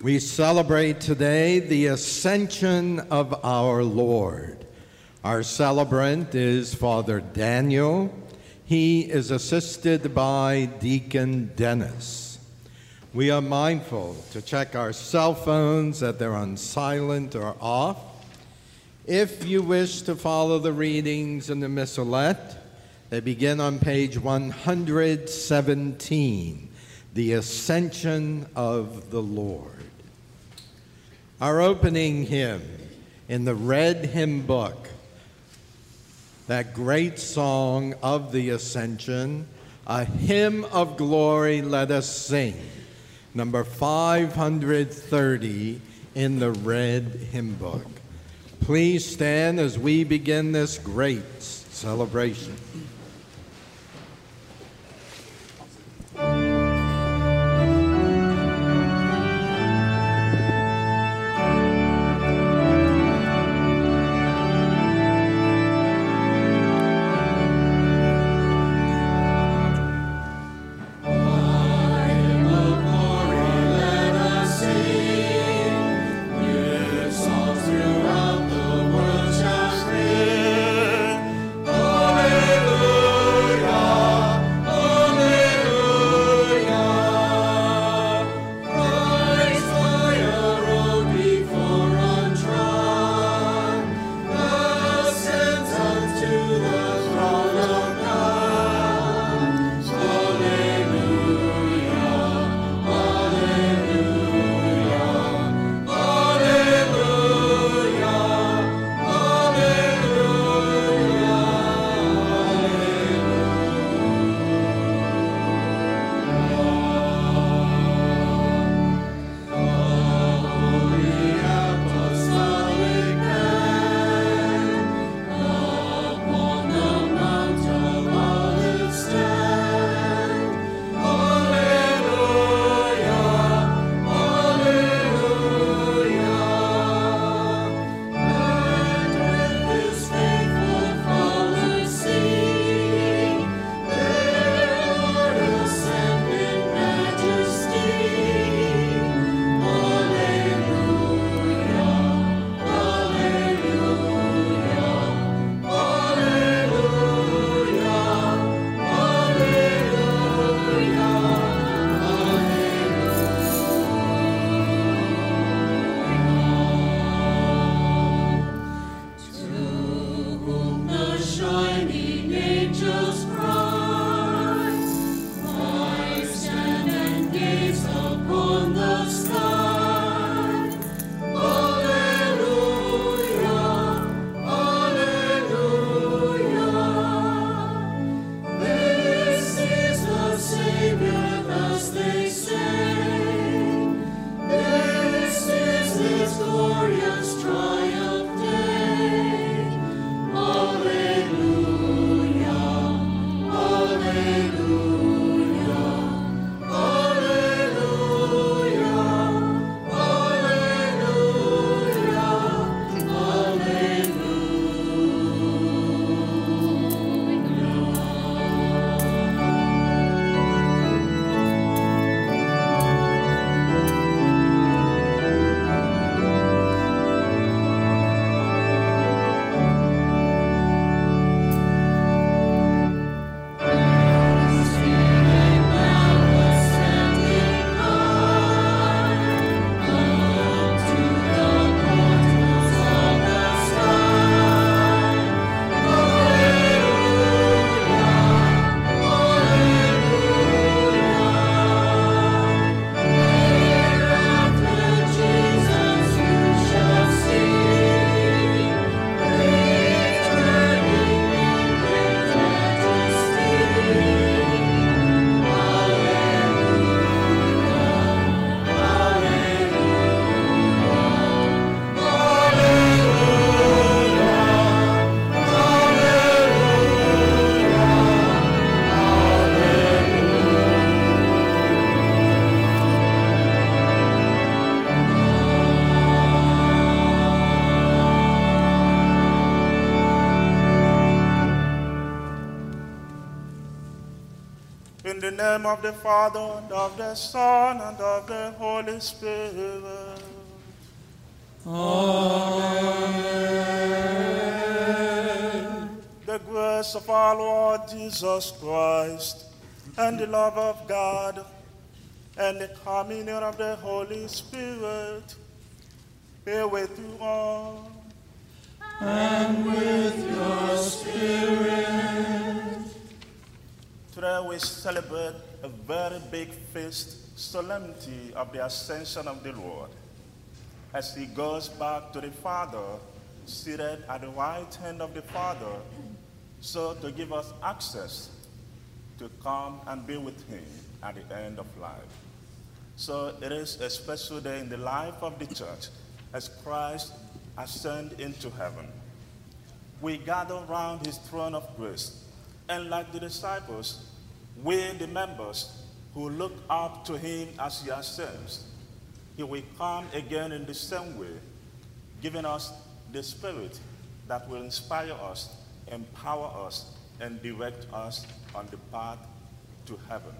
We celebrate today the ascension of our Lord. Our celebrant is Father Daniel. He is assisted by Deacon Dennis. We are mindful to check our cell phones that they're on silent or off. If you wish to follow the readings in the Missalette, they begin on page 117, The Ascension of the Lord. Our opening hymn in the red hymn book, that great song of the Ascension, a hymn of glory, let us sing, number 530 in the red hymn book. Please stand as we begin this great celebration. Name of the Father, and of the Son, and of the Holy Spirit. Amen. The grace of our Lord Jesus Christ, and the love of God, and the communion of the Holy Spirit be with you all. Today we celebrate a very big feast, solemnity of the ascension of the Lord. As he goes back to the Father, seated at the right hand of the Father, so to give us access to come and be with him at the end of life. So it is a special day in the life of the church as Christ ascended into heaven. We gather around his throne of grace, and like the disciples, we, the members who look up to him as he ascends, he will come again in the same way, giving us the Spirit that will inspire us, empower us, and direct us on the path to heaven.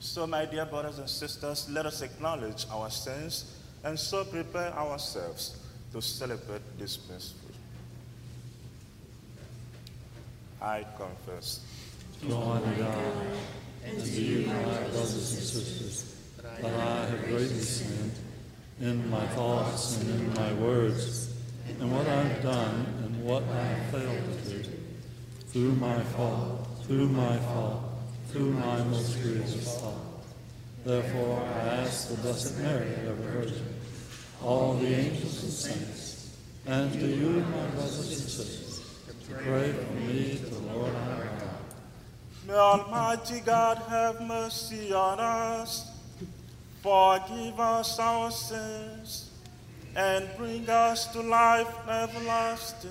So, my dear brothers and sisters, let us acknowledge our sins and so prepare ourselves to celebrate this mystery. I confess. to God, and to you, my brothers and sisters, that I have greatly sinned in my thoughts and in my words, and what I've done and what I have failed to do, through my fault, through my fault, through my most grievous fault. Therefore, I ask the Blessed Mary, ever Virgin, all the angels and saints, and to you, my brothers and sisters, to pray for me Lord our God. May Almighty God have mercy on us, forgive us our sins, and bring us to life everlasting.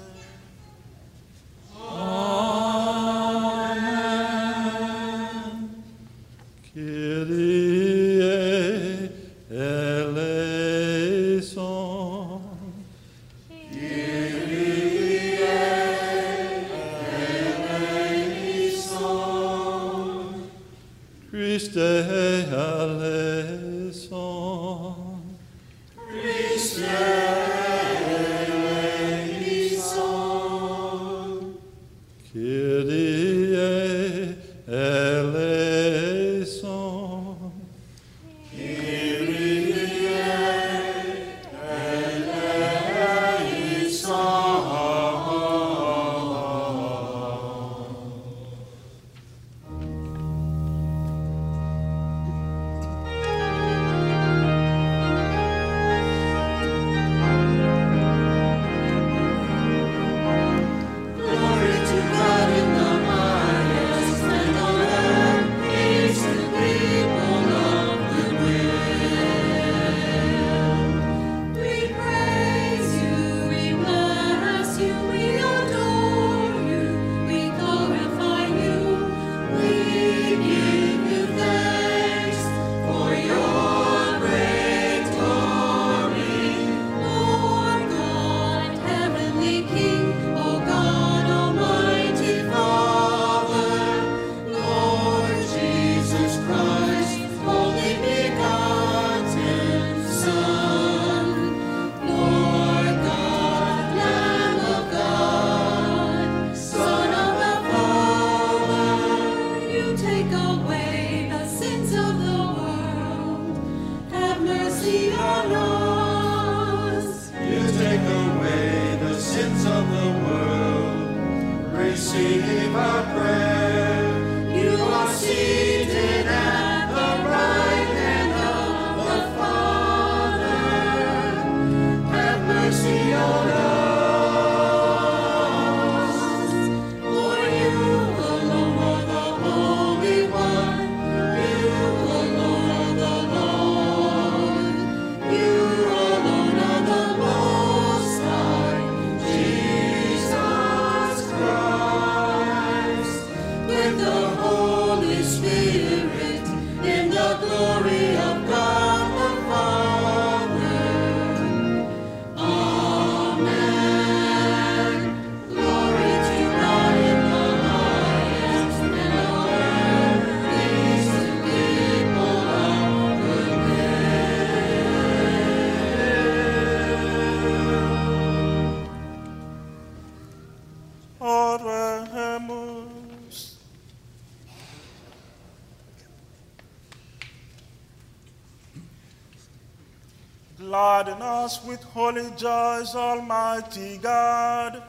Holy joys, Almighty God,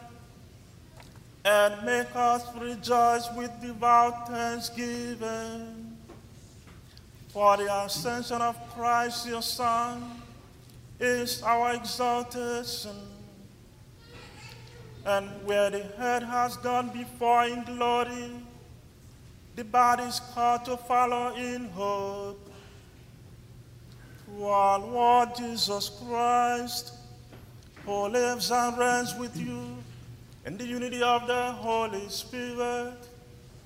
and make us rejoice with devout thanksgiving. For the ascension of Christ, your Son, is our exaltation. And where the head has gone before in glory, the body is called to follow in hope. Our Lord Jesus Christ, who lives and reigns with you in the unity of the Holy Spirit,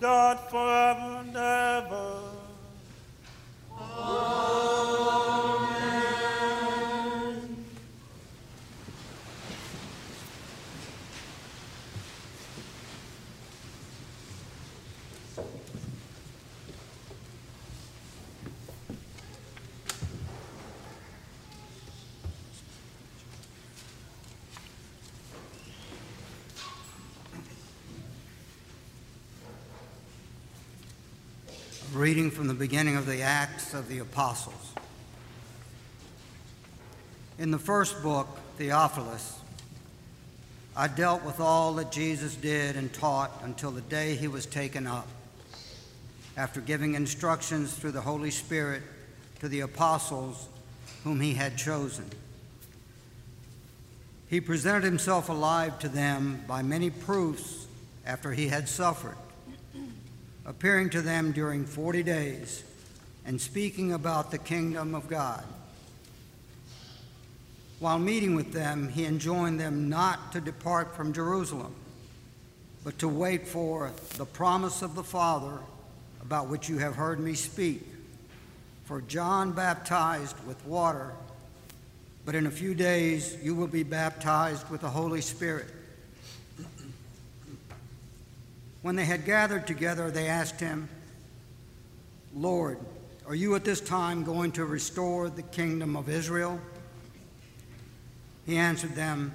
God forever and ever. A reading from the beginning of the Acts of the Apostles. In the first book, Theophilus, I dealt with all that Jesus did and taught until the day he was taken up, after giving instructions through the Holy Spirit to the apostles whom he had chosen. He presented himself alive to them by many proofs after he had suffered appearing to them during 40 days and speaking about the kingdom of God. While meeting with them, he enjoined them not to depart from Jerusalem, but to wait for the promise of the Father about which you have heard me speak. For John baptized with water, but in a few days you will be baptized with the Holy Spirit. When they had gathered together, they asked him, Lord, are you at this time going to restore the kingdom of Israel? He answered them,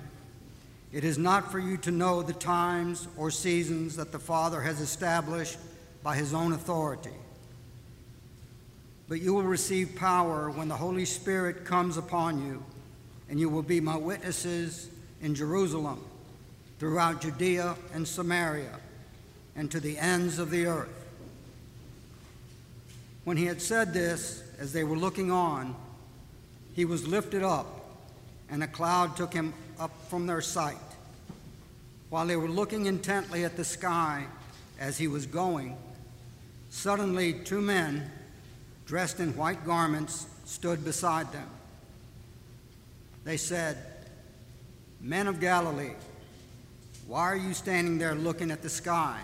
It is not for you to know the times or seasons that the Father has established by his own authority. But you will receive power when the Holy Spirit comes upon you, and you will be my witnesses in Jerusalem, throughout Judea and Samaria and to the ends of the earth. When he had said this, as they were looking on, he was lifted up, and a cloud took him up from their sight. While they were looking intently at the sky as he was going, suddenly two men, dressed in white garments, stood beside them. They said, Men of Galilee, why are you standing there looking at the sky?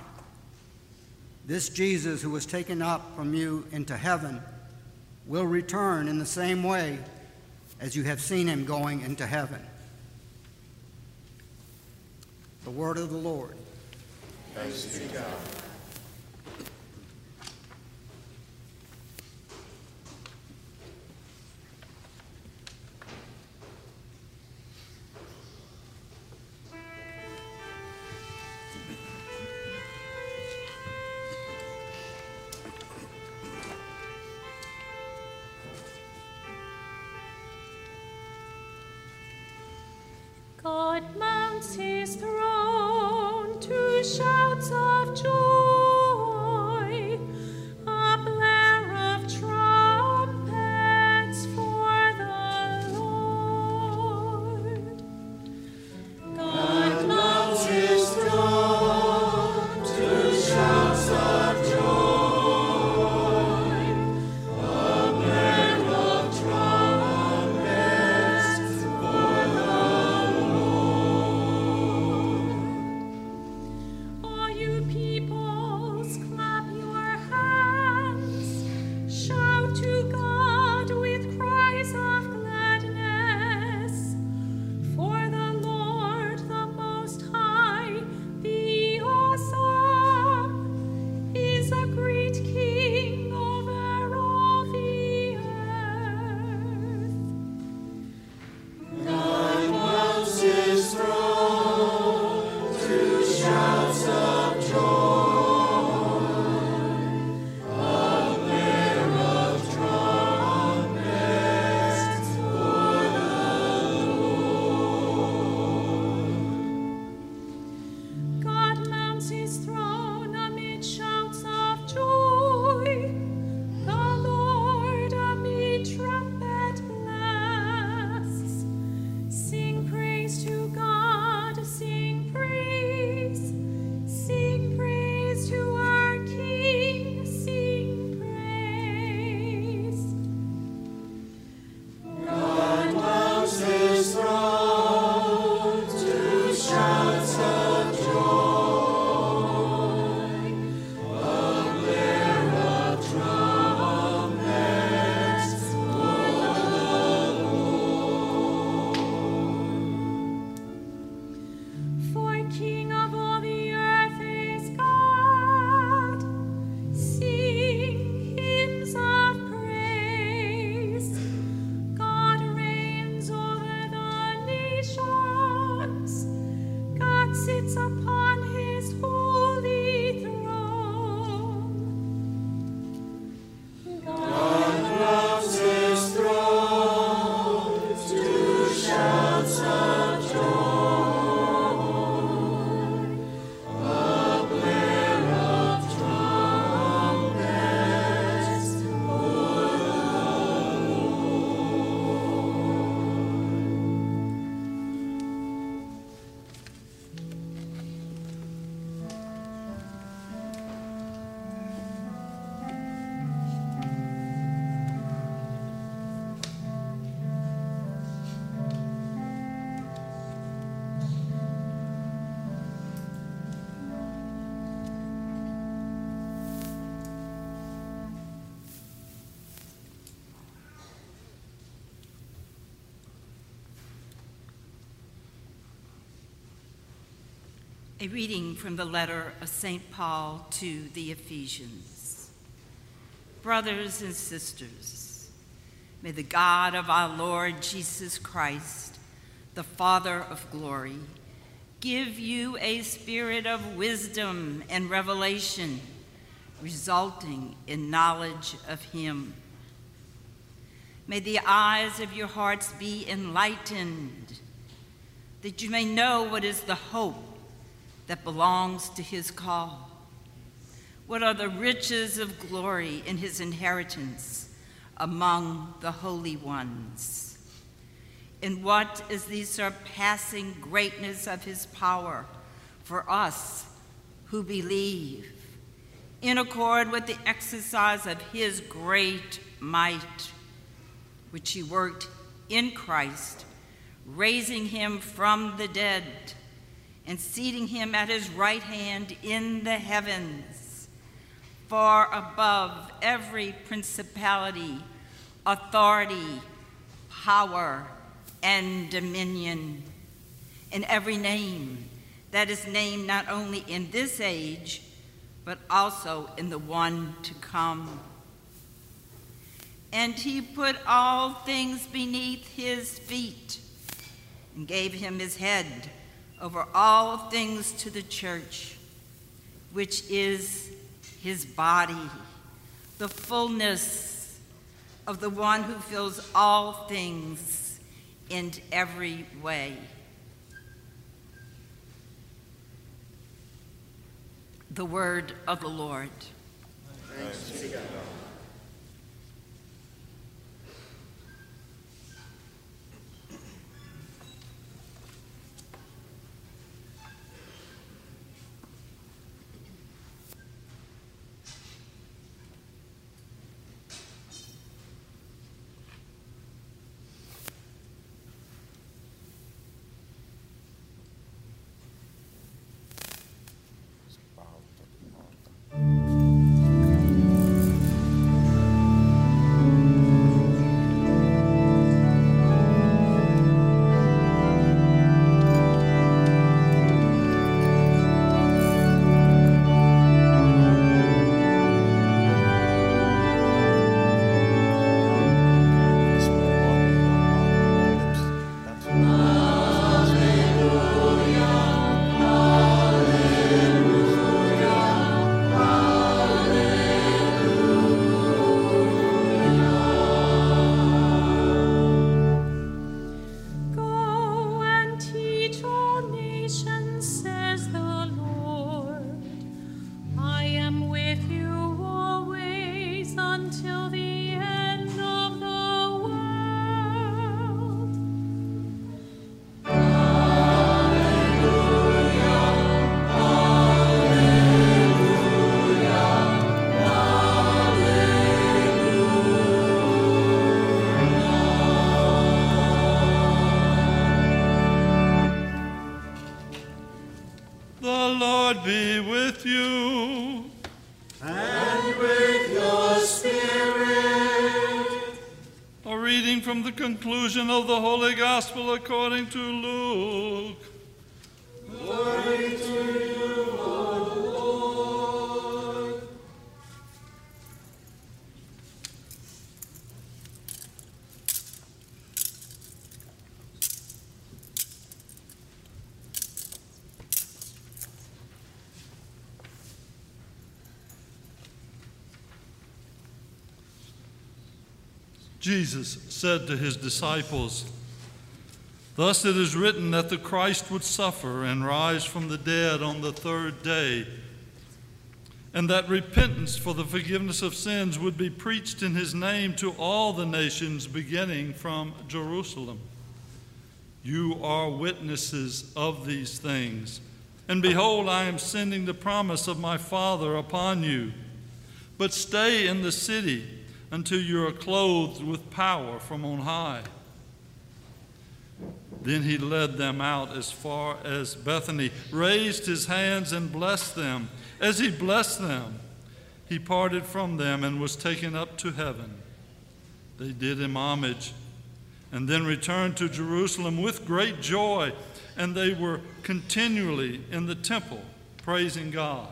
This Jesus who was taken up from you into heaven will return in the same way as you have seen him going into heaven. The word of the Lord. Thanks be God. God mounts his throne to shouts of joy, A reading from the letter of St. Paul to the Ephesians. Brothers and sisters, may the God of our Lord Jesus Christ, the Father of glory, give you a spirit of wisdom and revelation, resulting in knowledge of Him. May the eyes of your hearts be enlightened, that you may know what is the hope that belongs to his call? What are the riches of glory in his inheritance among the holy ones? And what is the surpassing greatness of his power for us who believe, in accord with the exercise of his great might, which he worked in Christ, raising him from the dead? And seating him at his right hand in the heavens, far above every principality, authority, power, and dominion, in every name that is named not only in this age, but also in the one to come. And he put all things beneath his feet and gave him his head over all things to the church, which is his body, the fullness of the one who fills all things in every way. The word of the Lord. Thanks be God. Jesus said to his disciples, Thus it is written that the Christ would suffer and rise from the dead on the third day, and that repentance for the forgiveness of sins would be preached in his name to all the nations, beginning from Jerusalem. You are witnesses of these things. And behold, I am sending the promise of my Father upon you. But stay in the city until you are clothed with power from on high. Then he led them out as far as Bethany, raised his hands and blessed them. As he blessed them, he parted from them and was taken up to heaven. They did him homage, and then returned to Jerusalem with great joy, and they were continually in the temple praising God.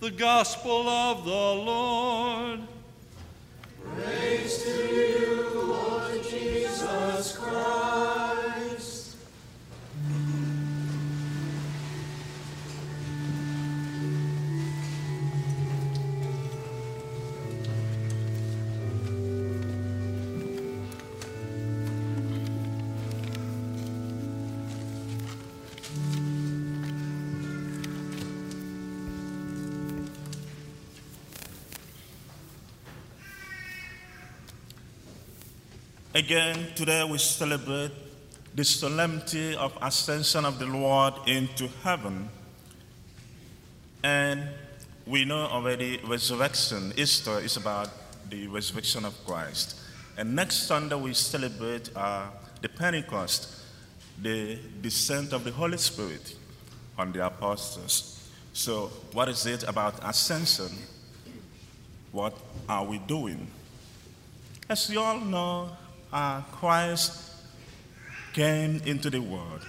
The Gospel of the Lord. Praise to you, Lord Jesus Christ. Again, today we celebrate the solemnity of ascension of the Lord into heaven. And we know already resurrection, Easter is about the resurrection of Christ. And next Sunday we celebrate uh, the Pentecost, the descent of the Holy Spirit on the apostles. So, what is it about ascension? What are we doing? As you all know, uh, Christ came into the world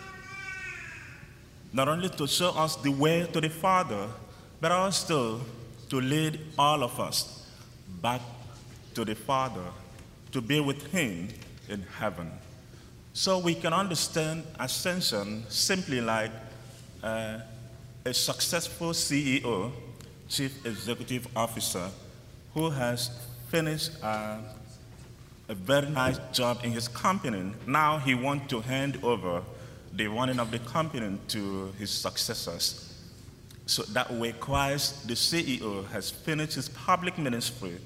not only to show us the way to the Father, but also to lead all of us back to the Father, to be with Him in heaven. So we can understand ascension simply like uh, a successful CEO, Chief Executive Officer, who has finished uh, a very nice job in his company. Now he wants to hand over the running of the company to his successors. So that way, Christ, the CEO, has finished his public ministry.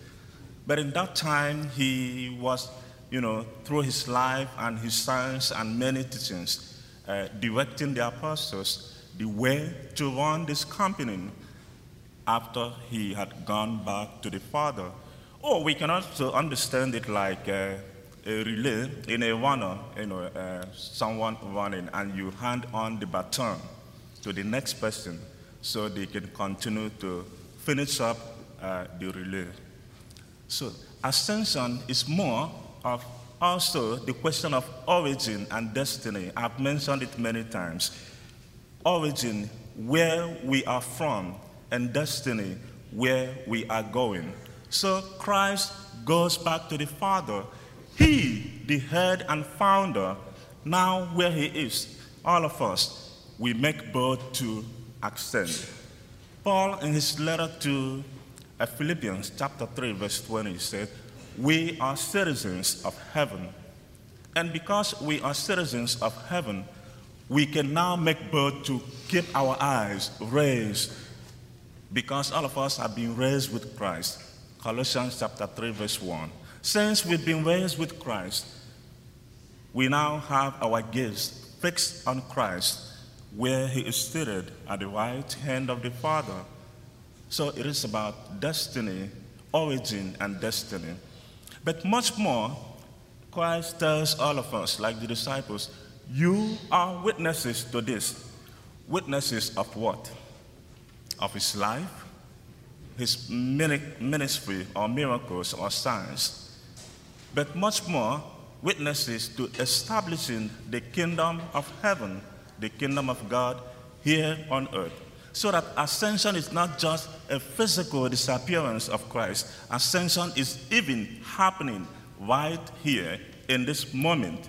But in that time, he was, you know, through his life and his science and many teachings, uh, directing the apostles the way to run this company after he had gone back to the Father. Or we can also understand it like uh, a relay in a runner, you know, uh, someone running, and you hand on the baton to the next person so they can continue to finish up uh, the relay. So, ascension is more of also the question of origin and destiny. I've mentioned it many times. Origin, where we are from, and destiny, where we are going. So Christ goes back to the Father. He, the head and founder, now where he is, all of us, we make bold to ascend. Paul, in his letter to Philippians chapter 3, verse 20, said, We are citizens of heaven. And because we are citizens of heaven, we can now make bold to keep our eyes raised because all of us have been raised with Christ. Colossians chapter 3, verse 1. Since we've been raised with Christ, we now have our gaze fixed on Christ, where he is seated at the right hand of the Father. So it is about destiny, origin, and destiny. But much more, Christ tells all of us, like the disciples, you are witnesses to this. Witnesses of what? Of his life, his ministry or miracles or signs, but much more witnesses to establishing the kingdom of heaven, the kingdom of God here on earth. So that ascension is not just a physical disappearance of Christ, ascension is even happening right here in this moment.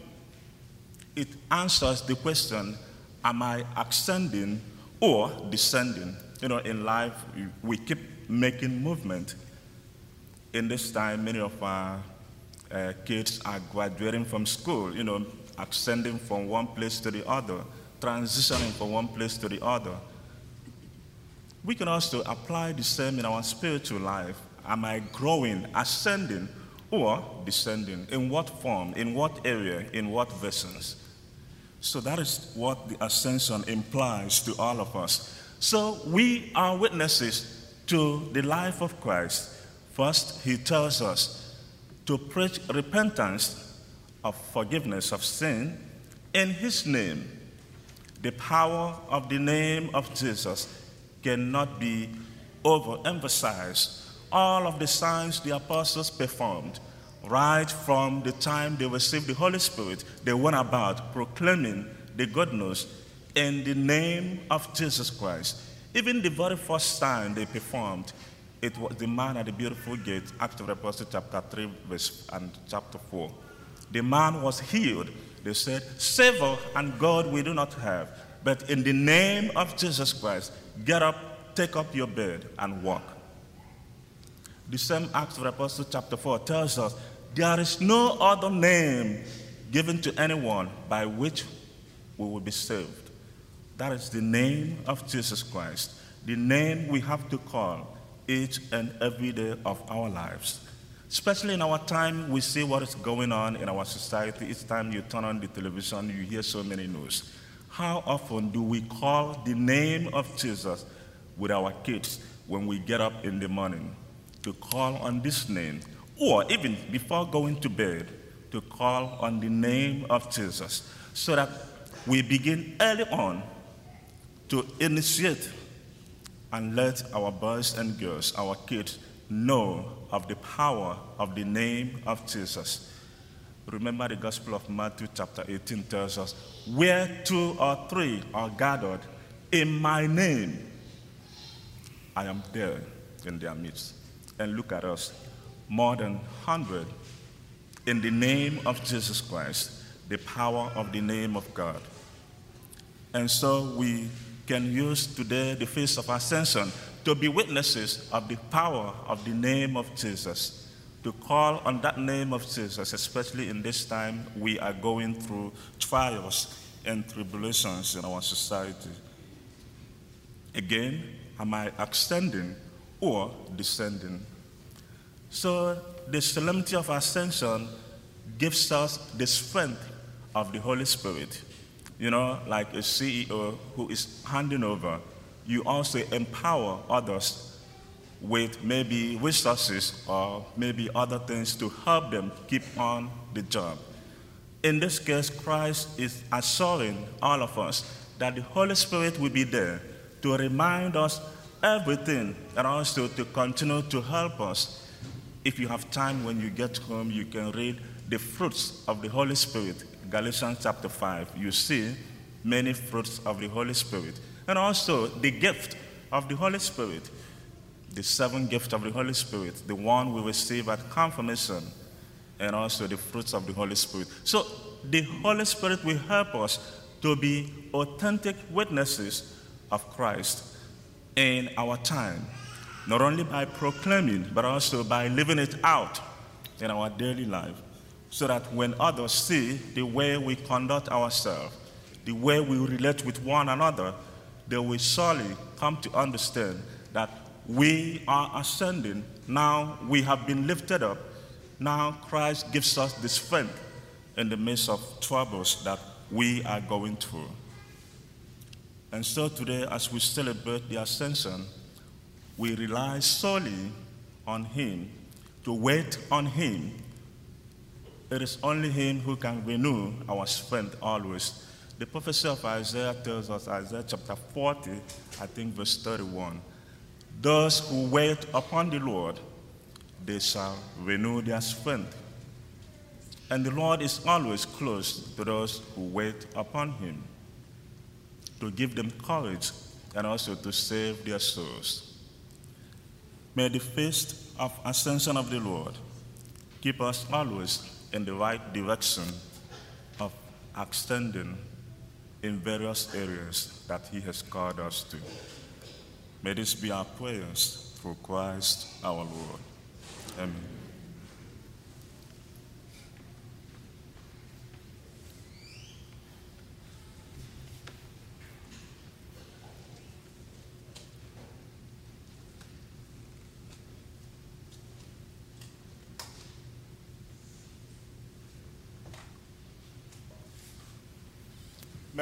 It answers the question Am I ascending or descending? You know, in life, we keep making movement. In this time, many of our uh, kids are graduating from school, you know, ascending from one place to the other, transitioning from one place to the other. We can also apply the same in our spiritual life. Am I growing, ascending, or descending? In what form, in what area, in what versions? So that is what the ascension implies to all of us. So we are witnesses to the life of Christ. First, he tells us to preach repentance of forgiveness of sin in his name. The power of the name of Jesus cannot be overemphasized. All of the signs the apostles performed, right from the time they received the Holy Spirit, they went about proclaiming the good news in the name of Jesus Christ. Even the very first time they performed, it was the man at the beautiful gate, Acts of the Apostles, chapter 3, verse and chapter 4. The man was healed. They said, Savor and God we do not have, but in the name of Jesus Christ, get up, take up your bed, and walk. The same Acts of the Apostles, chapter 4, tells us there is no other name given to anyone by which we will be saved. That is the name of Jesus Christ, the name we have to call each and every day of our lives. Especially in our time, we see what is going on in our society. Each time you turn on the television, you hear so many news. How often do we call the name of Jesus with our kids when we get up in the morning? To call on this name, or even before going to bed, to call on the name of Jesus, so that we begin early on to initiate and let our boys and girls, our kids, know of the power of the name of Jesus. Remember the Gospel of Matthew, chapter 18, tells us, Where two or three are gathered in my name, I am there in their midst. And look at us, more than 100 in the name of Jesus Christ, the power of the name of God. And so we can use today the feast of ascension to be witnesses of the power of the name of Jesus, to call on that name of Jesus, especially in this time we are going through trials and tribulations in our society. Again, am I ascending or descending? So, the solemnity of ascension gives us the strength of the Holy Spirit. You know, like a CEO who is handing over, you also empower others with maybe resources or maybe other things to help them keep on the job. In this case, Christ is assuring all of us that the Holy Spirit will be there to remind us everything and also to continue to help us. If you have time when you get home, you can read the fruits of the Holy Spirit, Galatians chapter 5. You see many fruits of the Holy Spirit. And also the gift of the Holy Spirit, the seven gifts of the Holy Spirit, the one we receive at confirmation, and also the fruits of the Holy Spirit. So the Holy Spirit will help us to be authentic witnesses of Christ in our time, not only by proclaiming, but also by living it out in our daily life, so that when others see the way we conduct ourselves, the way we relate with one another, they will surely come to understand that we are ascending. Now we have been lifted up. Now Christ gives us the strength in the midst of troubles that we are going through. And so today, as we celebrate the ascension, we rely solely on Him, to wait on Him. It is only Him who can renew our strength always. The prophecy of Isaiah tells us, Isaiah chapter 40, I think verse 31, those who wait upon the Lord, they shall renew their strength. And the Lord is always close to those who wait upon Him to give them courage and also to save their souls. May the feast of ascension of the Lord keep us always in the right direction of extending in various areas that He has called us to. May this be our prayers through Christ our Lord. Amen.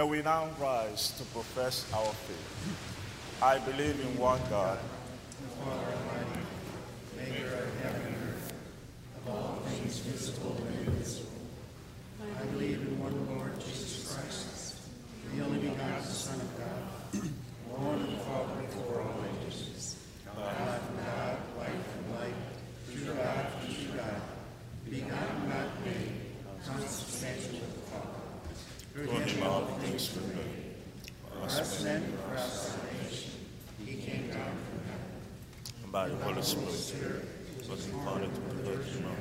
May we now rise to profess our faith. I believe in one God. The Father Almighty, maker of heaven and earth, of all things visible and invisible. I believe in one Lord Jesus Christ, the only begotten Son of God, born of the Father before all ages, God from God, light from light, true God from true God, begotten in all things we do. Us men for our salvation, he came down from heaven. And by the Spirit, was incarnate to the Virgin Mary.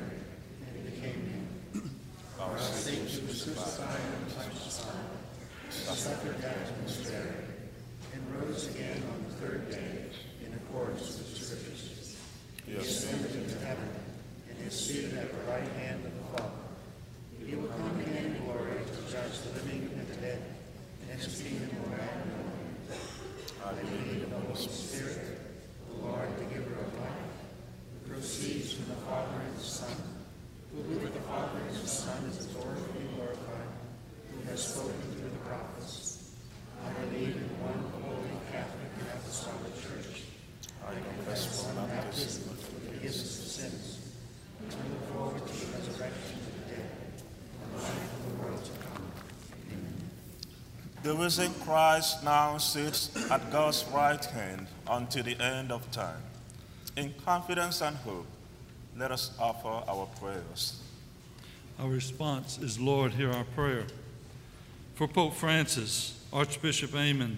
Our sins crucified suffered death and was buried, and rose again on the third day in accordance with the Scriptures. He ascended into heaven and is seated at the right hand of the Father. He will come again in glory to judge the living and the dead, and his kingdom will have no end. I believe in the Holy Spirit, the Lord, the giver of life, who proceeds from the Father and the Son, who with the Father and the Son is adored and glorified, who has spoken through the prophets. I believe in one holy Catholic and apostolic church. I confess one baptism for the forgiveness of sins, and to look forward to the resurrection of the dead and the life of the world to come. The risen Christ now sits at God's right hand until the end of time. In confidence and hope, let us offer our prayers. Our response is, Lord, hear our prayer. For Pope Francis, Archbishop Aymond,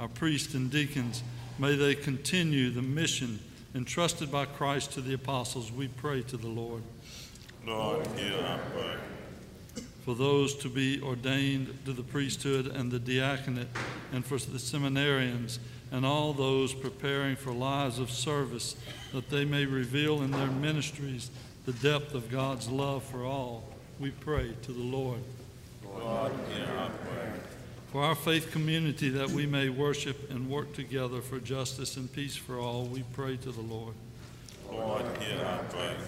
our priests and deacons, may they continue the mission entrusted by Christ to the apostles. We pray to the Lord. Lord, hear our prayer. For those to be ordained to the priesthood and the diaconate, and for the seminarians and all those preparing for lives of service, that they may reveal in their ministries the depth of God's love for all. We pray to the Lord. Lord, hear our prayer. For our faith community, that we may worship and work together for justice and peace for all, we pray to the Lord. Lord, hear our prayer.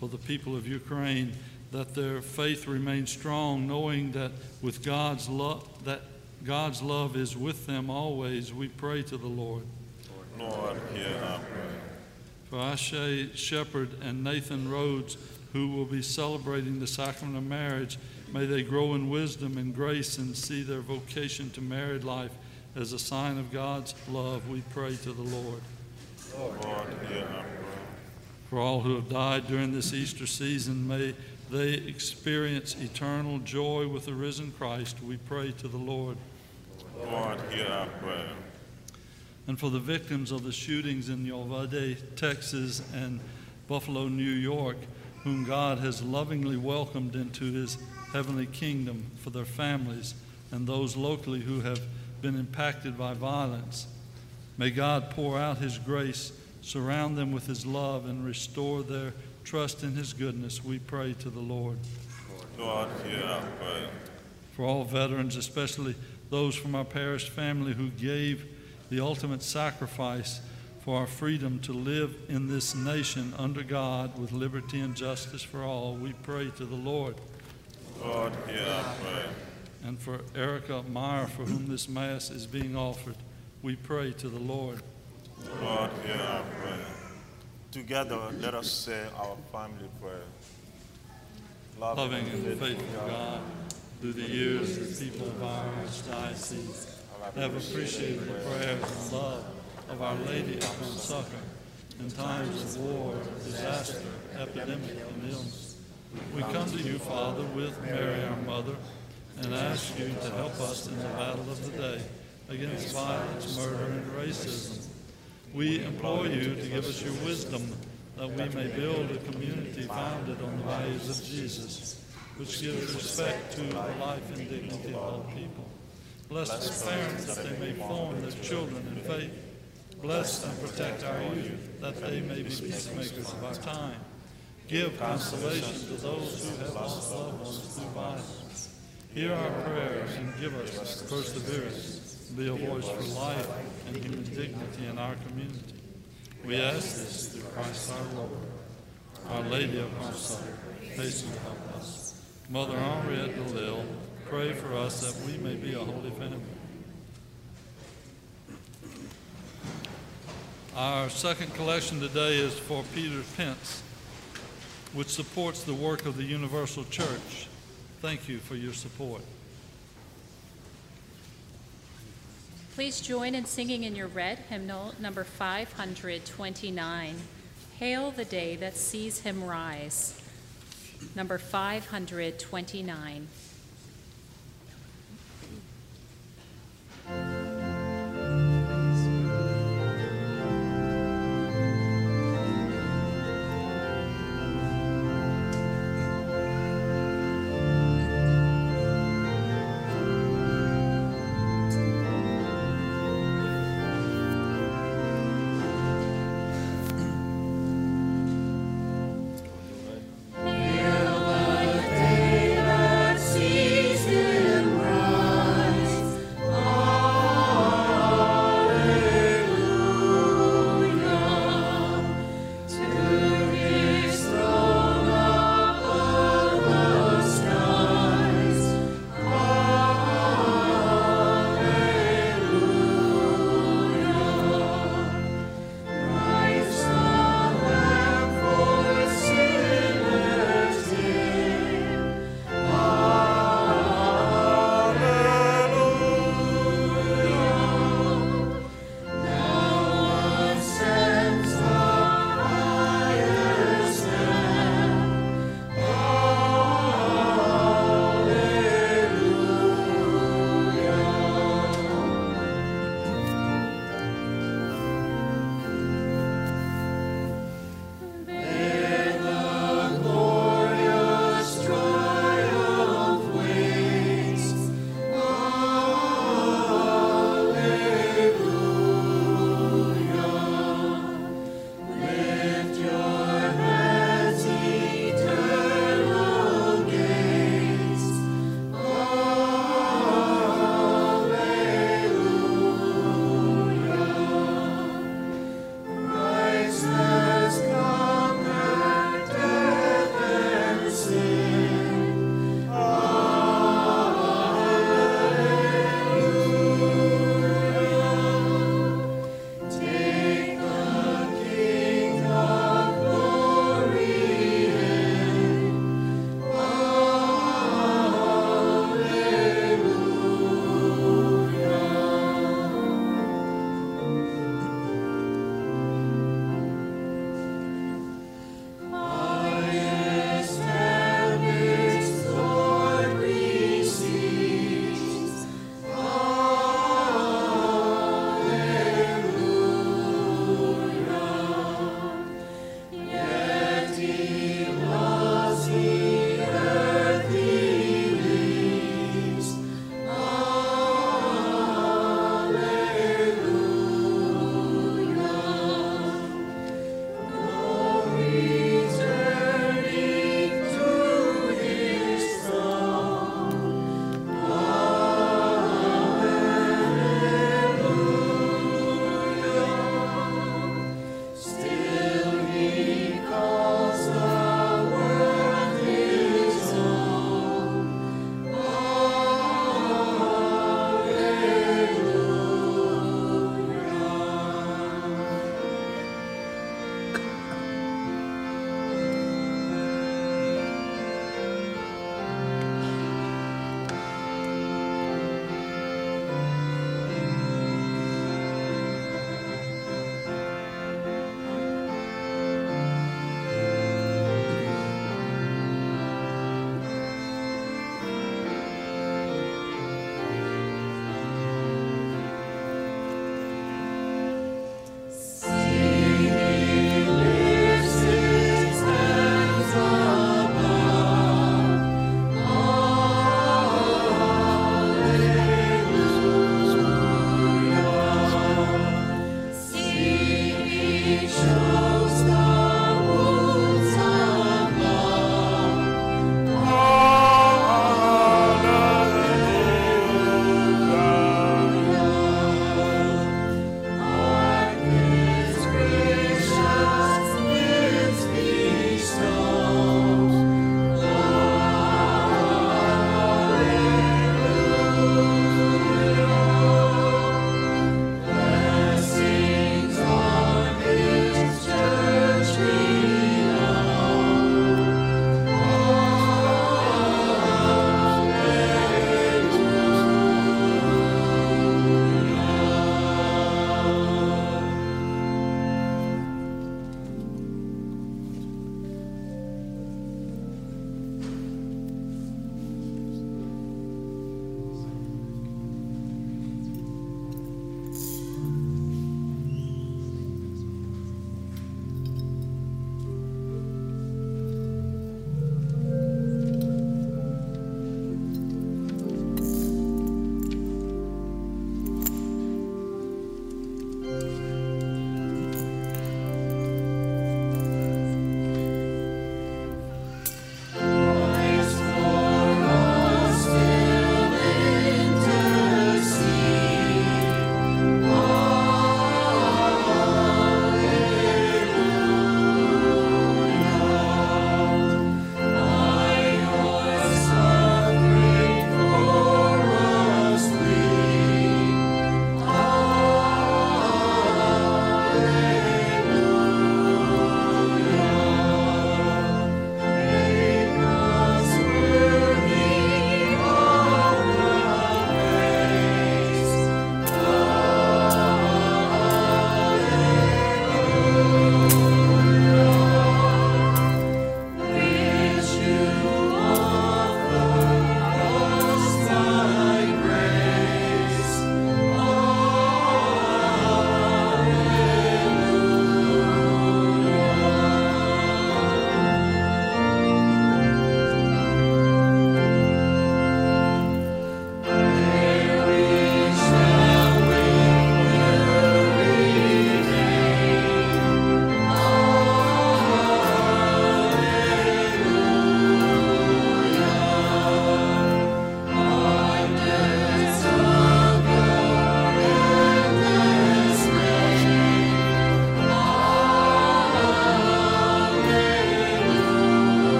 For the people of Ukraine, that their faith remains strong, knowing that with God's love, that God's love is with them always, we pray to the Lord. Lord, hear our prayer. For Ashe Shepherd and Nathan Rhodes, who will be celebrating the sacrament of marriage, may they grow in wisdom and grace and see their vocation to married life as a sign of God's love. We pray to the Lord. Lord, hear our prayer. For all who have died during this Easter season, may they experience eternal joy with the risen Christ. We pray to the Lord. Lord, hear our prayer. And for the victims of the shootings in Uvalde, Texas, and Buffalo, New York, whom God has lovingly welcomed into his heavenly kingdom, for their families, and those locally who have been impacted by violence. May God pour out his grace, surround them with his love, and restore their trust in his goodness. We pray to the Lord. Lord, hear our prayer. For all veterans, especially those from our parish family who gave the ultimate sacrifice for our freedom to live in this nation under God with liberty and justice for all, we pray to the Lord. Lord, hear our prayer. And for Erica Meyer, for whom this Mass is being offered, we pray to the Lord. Lord, hear our prayer. Together, let us say our family prayer. Loving and faithful God, through the years, the people of our archdiocese have appreciated the prayers and love of Our Lady of Home Succor in times of war, disaster, epidemic, and illness. We come to you, Father, with Mary, our mother, and ask you to help us in the battle of the day against violence, murder, and racism. We implore you to give us your wisdom that we may build a community founded on the values of Jesus, which gives respect to the life and dignity of all people. Bless the parents that they may form their children in faith. Bless and protect our youth that they may be peacemakers of our time. Give consolation to those who have lost loved ones through violence. Hear our prayers and give us perseverance. Be a voice for life and human dignity in our community. We ask this through Christ our Lord. Our Lady of Mercy, hasten to help us. Mother Henriette Delille, pray for us that we may be a holy family. Our second collection today is for Peter Pence, which supports the work of the Universal Church. Thank you for your support. Please join in singing in your red hymnal number 529, Hail the Day That Sees Him Rise. Number 529.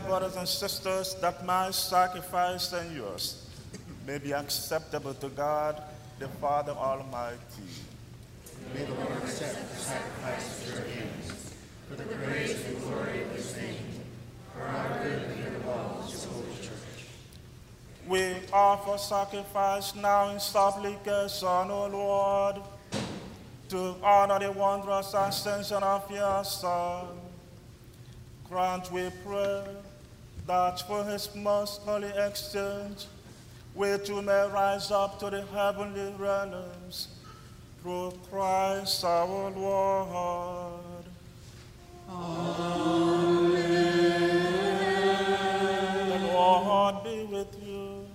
Dear brothers and sisters, that my sacrifice and yours may be acceptable to God, the Father Almighty. May the Lord accept the sacrifice of your hands for the praise and glory of his name, for our good and the good of all his holy church. We offer sacrifice now in supplication, O Lord, to honor the wondrous ascension of your Son. Grant, we pray, that for his most holy exchange, we too may rise up to the heavenly realms through Christ our Lord. The Lord be with you.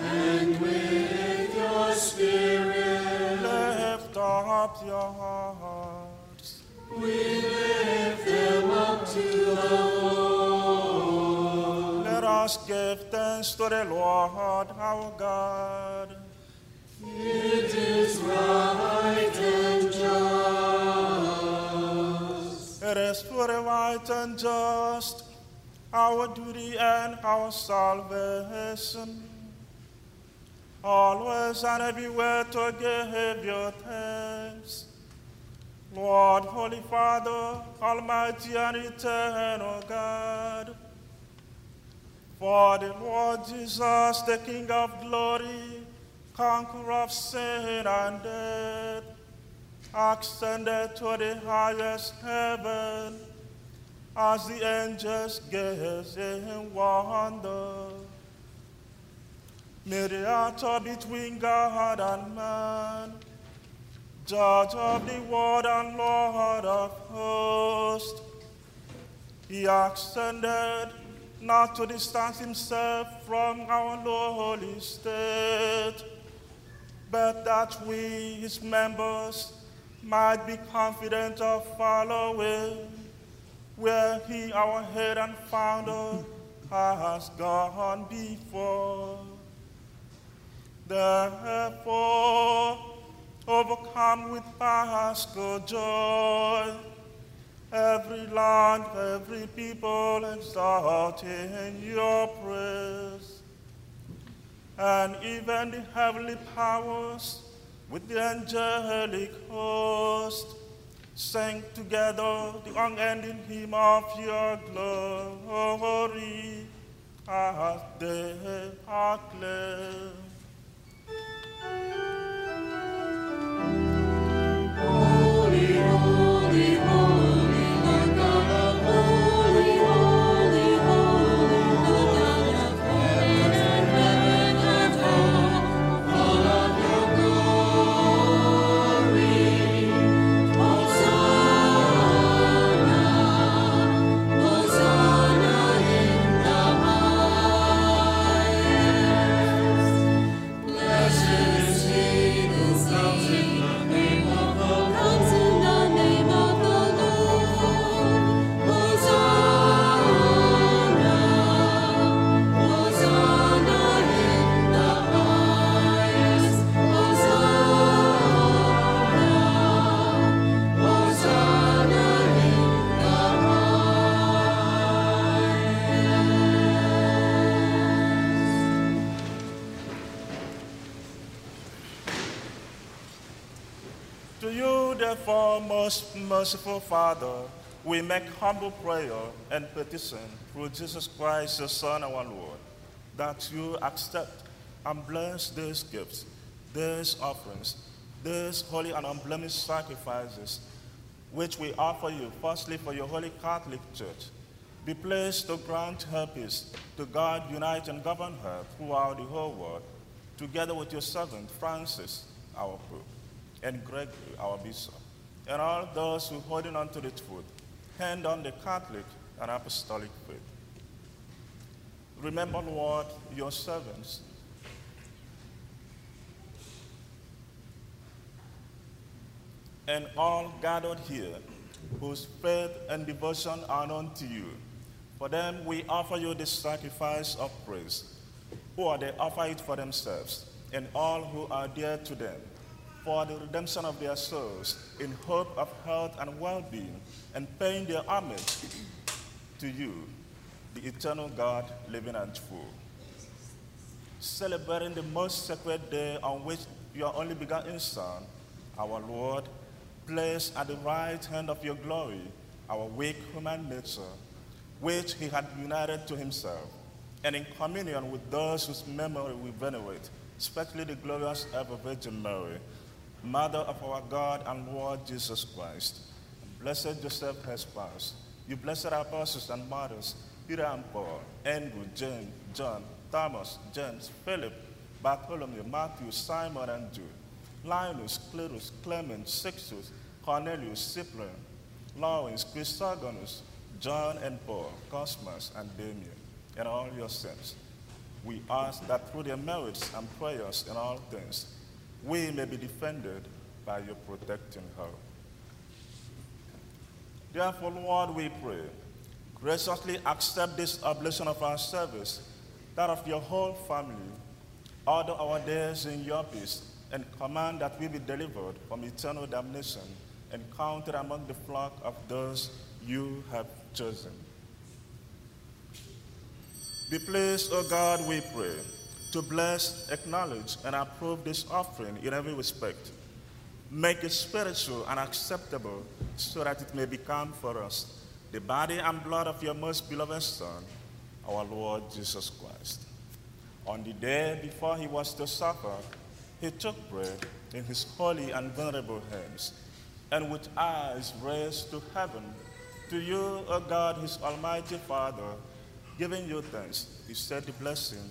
And with your spirit, Lift up your hearts. we lift them up to the us give thanks to the Lord our God. It is right and just. It is right and just, our duty and our salvation. Always and everywhere to give your thanks. Lord, Holy Father, Almighty and Eternal God, for the Lord Jesus, the King of glory, conqueror of sin and death, ascended to the highest heaven as the angels gaze in wonder. Mediator between God and man, judge of the world and Lord of hosts. He ascended not to distance himself from our lowly state, but that we, his members, might be confident of following where he, our head and founder, has gone before. Therefore, overcome with paschal joy, every land, every people exalting your praise, and even the heavenly powers with the angelic host sing together the unending hymn of your glory as they acclaim. Most merciful Father, we make humble prayer and petition through Jesus Christ, your Son, our Lord, that you accept and bless these gifts, these offerings, these holy and unblemished sacrifices, which we offer you, firstly for your holy Catholic Church. Be pleased to grant her peace, to guard, unite, and govern her throughout the whole world, together with your servant Francis, our Pope, and Gregory, our Bishop, and all those who holding on to the truth, hand on the Catholic and Apostolic faith. Remember, Lord, your servants. And all gathered here, whose faith and devotion are known to you. For them we offer you the sacrifice of praise, or they offer it for themselves, and all who are dear to them, for the redemption of their souls, in hope of health and well being, and paying their homage to you, the eternal God, living and true. Celebrating the most sacred day on which your only begotten Son, our Lord, placed at the right hand of your glory our weak human nature, which he had united to himself, and in communion with those whose memory we venerate, especially the glorious ever Virgin Mary, Mother of our God and Lord Jesus Christ, blessed Joseph, her spouse, you blessed apostles and martyrs, Peter and Paul, Andrew, James, John, Thomas, James, Philip, Bartholomew, Matthew, Simon, and Jude, Linus, Cletus, Clement, Sixtus, Cornelius, Cyprian, Lawrence, Chrysogonus, John and Paul, Cosmas, and Damian, and all your saints. We ask that through their merits and prayers in all things, we may be defended by your protecting help. Therefore, Lord, we pray, graciously accept this oblation of our service, that of your whole family, order our days in your peace, and command that we be delivered from eternal damnation and counted among the flock of those you have chosen. Be pleased, O God, we pray, to bless, acknowledge, and approve this offering in every respect. Make it spiritual and acceptable so that it may become for us the body and blood of your most beloved Son, our Lord Jesus Christ. On the day before he was to suffer, he took bread in his holy and venerable hands, and with eyes raised to heaven, to you, O God, his almighty Father, giving you thanks, he said the blessing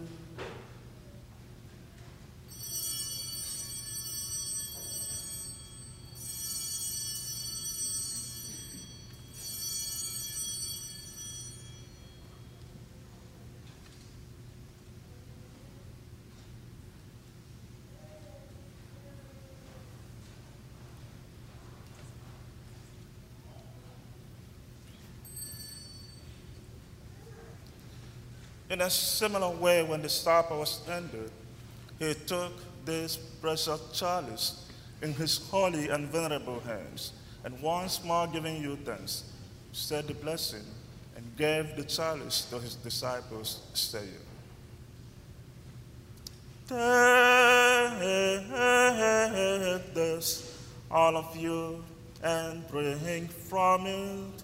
In a similar way, when the supper was ended, he took this precious chalice in his holy and venerable hands, and once more giving you thanks, said the blessing and gave the chalice to his disciples, saying, Take this, all of you, and drink from it.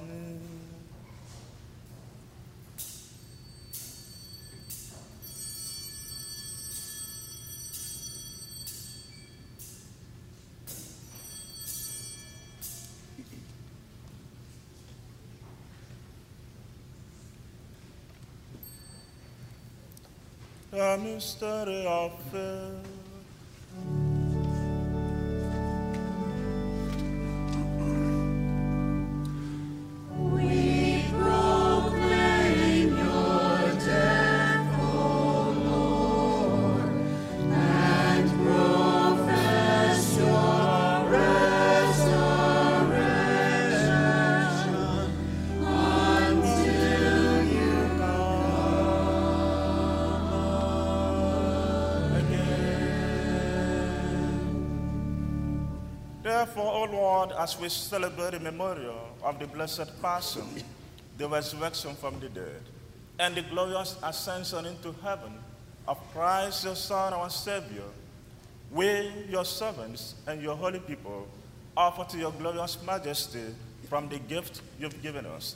me. The mystery of as we celebrate the memorial of the Blessed Passion, the resurrection from the dead, and the glorious ascension into heaven of Christ, your Son, our Savior, we, your servants and your holy people, offer to your glorious majesty from the gift you've given us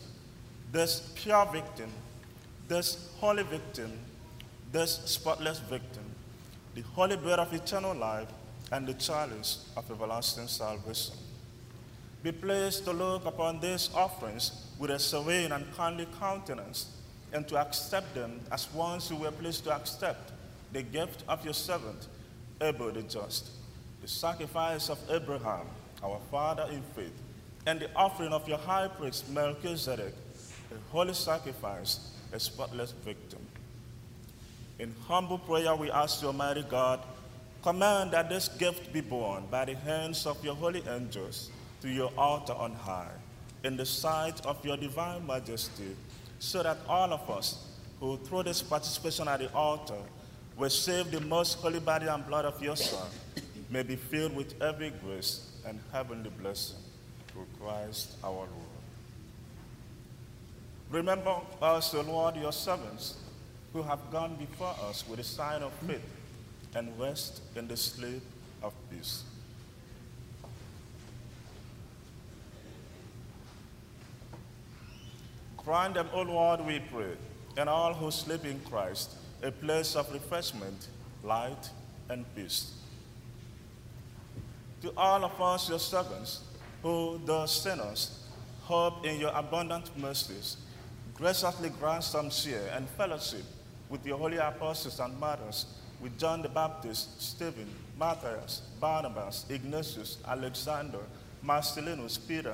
this pure victim, this holy victim, this spotless victim, the holy bread of eternal life, and the chalice of everlasting salvation. Be pleased to look upon these offerings with a serene and kindly countenance, and to accept them as ones who were pleased to accept the gift of your servant, Abel the just, the sacrifice of Abraham, our father in faith, and the offering of your high priest Melchizedek, a holy sacrifice, a spotless victim. In humble prayer, we ask you, Almighty God, command that this gift be borne by the hands of your holy angels to your altar on high, in the sight of your divine majesty, so that all of us who, through this participation at the altar, will save the most holy body and blood of your Son, may be filled with every grace and heavenly blessing through Christ our Lord. Remember us, O Lord, your servants, who have gone before us with a sign of faith and rest in the sleep of peace. Grant them, O Lord, we pray, and all who sleep in Christ, a place of refreshment, light, and peace. To all of us, your servants, who, though sinners, hope in your abundant mercies, graciously grant some share and fellowship with your holy apostles and martyrs, with John the Baptist, Stephen, Matthias, Barnabas, Ignatius, Alexander, Marcellinus, Peter,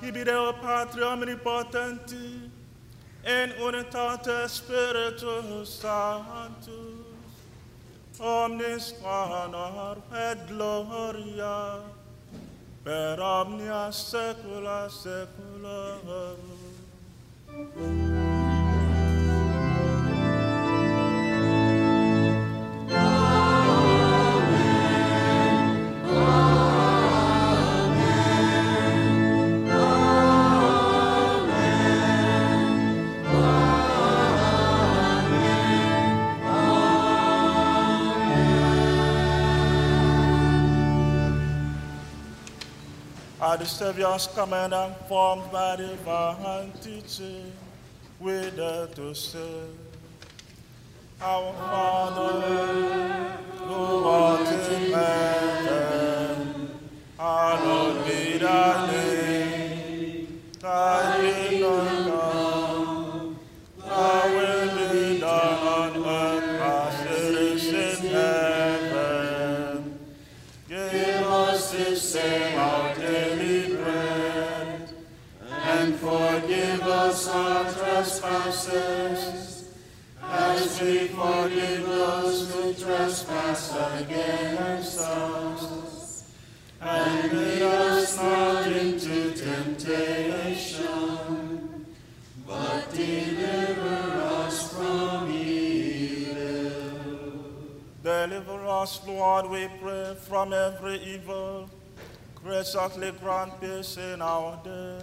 Hibideo patria omnipotenti in unitate spiritus sanctus. Omnis honor et gloria per omnia saecula saeculorum Are the Savior's command and formed by divine teaching, we dare to say, Our Father, who art in heaven, hallowed be thy name. Thy kingdom us our trespasses, as we forgive those who trespass against us. And lead us not into temptation, but deliver us from evil. Deliver us, Lord, we pray, from every evil. Graciously grant peace in our days,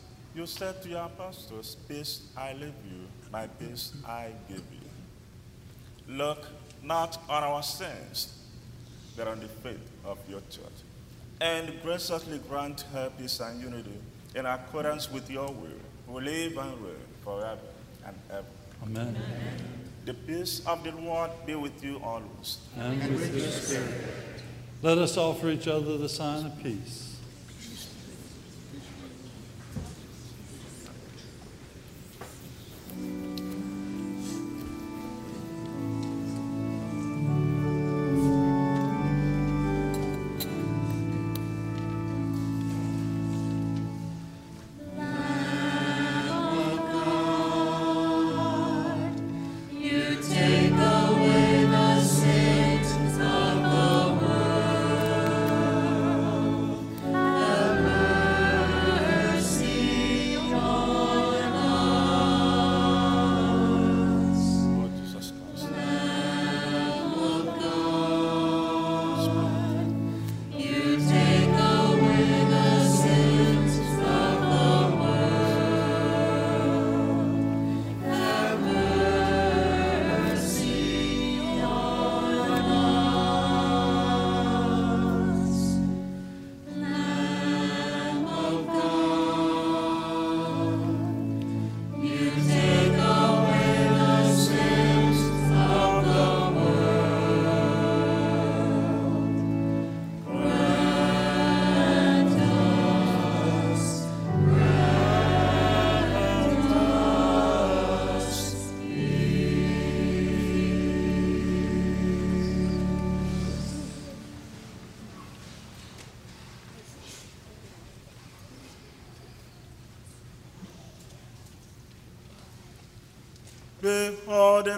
you said to your apostles, Peace I leave you, my peace I give you. Look not on our sins, but on the faith of your church, and graciously grant her peace and unity in accordance with your will, who live and reign forever and ever. Amen. The peace of the Lord be with you always. And with your spirit. Let us offer each other the sign of peace.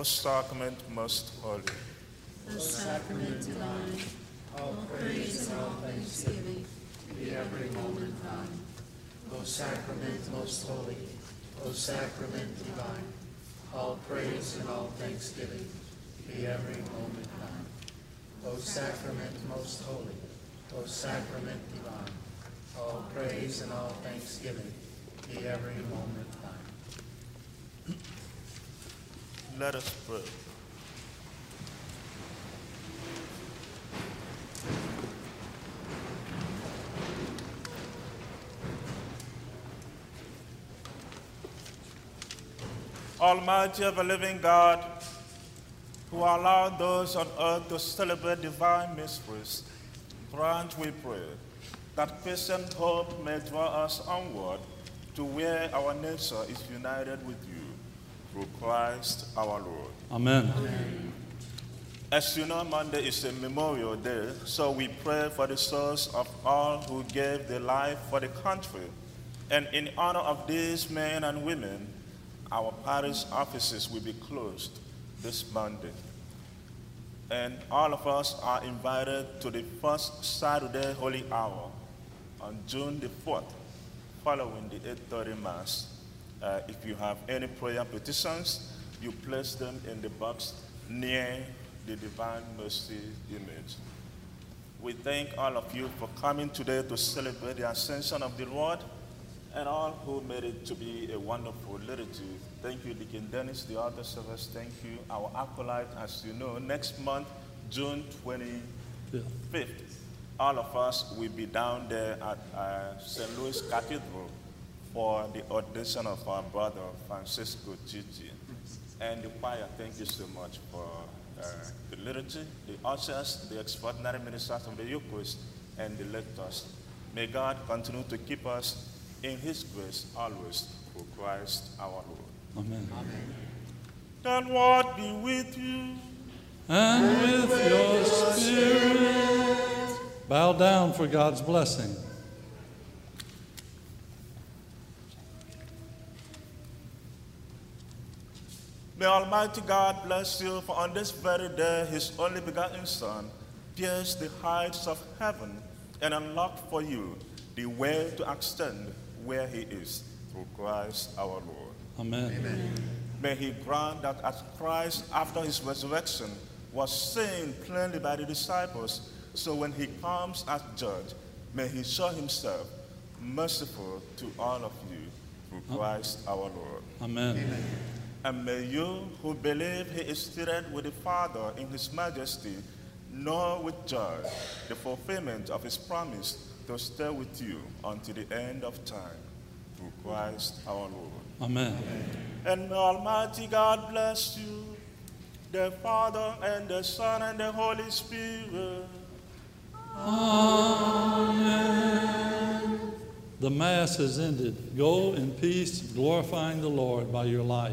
O sacrament most holy. The sacrament divine, all praise and all thanksgiving be every moment thine. O sacrament most holy, O sacrament divine, all praise and all thanksgiving be every moment thine. O sacrament most holy, O sacrament divine, all praise and all thanksgiving be every moment thine. Let us pray. Almighty ever living God, who allowed those on earth to celebrate divine mysteries, Grant, we pray, that Christian hope may draw us onward to where our nature is united with you through Christ our Lord. Amen. As you know, Monday is a memorial day, so we pray for the souls of all who gave their life for the country. And in honor of these men and women, our parish offices will be closed this Monday. And all of us are invited to the first Saturday Holy Hour on June the 4th, following the 8:30 Mass. Uh, if you have any prayer petitions, you place them in the box near the Divine Mercy image. We thank all of you for coming today to celebrate the ascension of the Lord and all who made it to be a wonderful liturgy. Thank you, Deacon Dennis, the other service. Thank you, our acolyte. As you know, next month, June 25th, all of us will be down there at uh, St. Louis Cathedral for the audition of our brother Francisco Gigi. And the choir, thank you so much for uh, the liturgy, the ushers, the extraordinary ministers of the Eucharist, and the lectors. May God continue to keep us in His grace always through Christ our Lord. Amen. The Lord be with you. And with your spirit, bow down for God's blessing. May Almighty God bless you, for on this very day His only begotten Son pierced the heights of heaven and unlocked for you the way to extend where He is through Christ our Lord. Amen. Amen. May He grant that as Christ, after His resurrection, was seen plainly by the disciples, so when He comes as judge, may He show Himself merciful to all of you through Christ our Lord. Amen. And may you who believe he is seated with the Father in his majesty know with joy the fulfillment of his promise to stay with you until the end of time through Christ our Lord. Amen. And may Almighty God bless you, the Father and the Son and the Holy Spirit. Amen. The Mass is ended. Go in peace, glorifying the Lord by your life.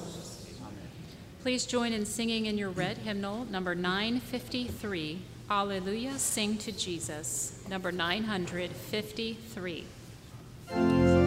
Please join in singing in your red hymnal, number 953, Alleluia, Sing to Jesus, number 953.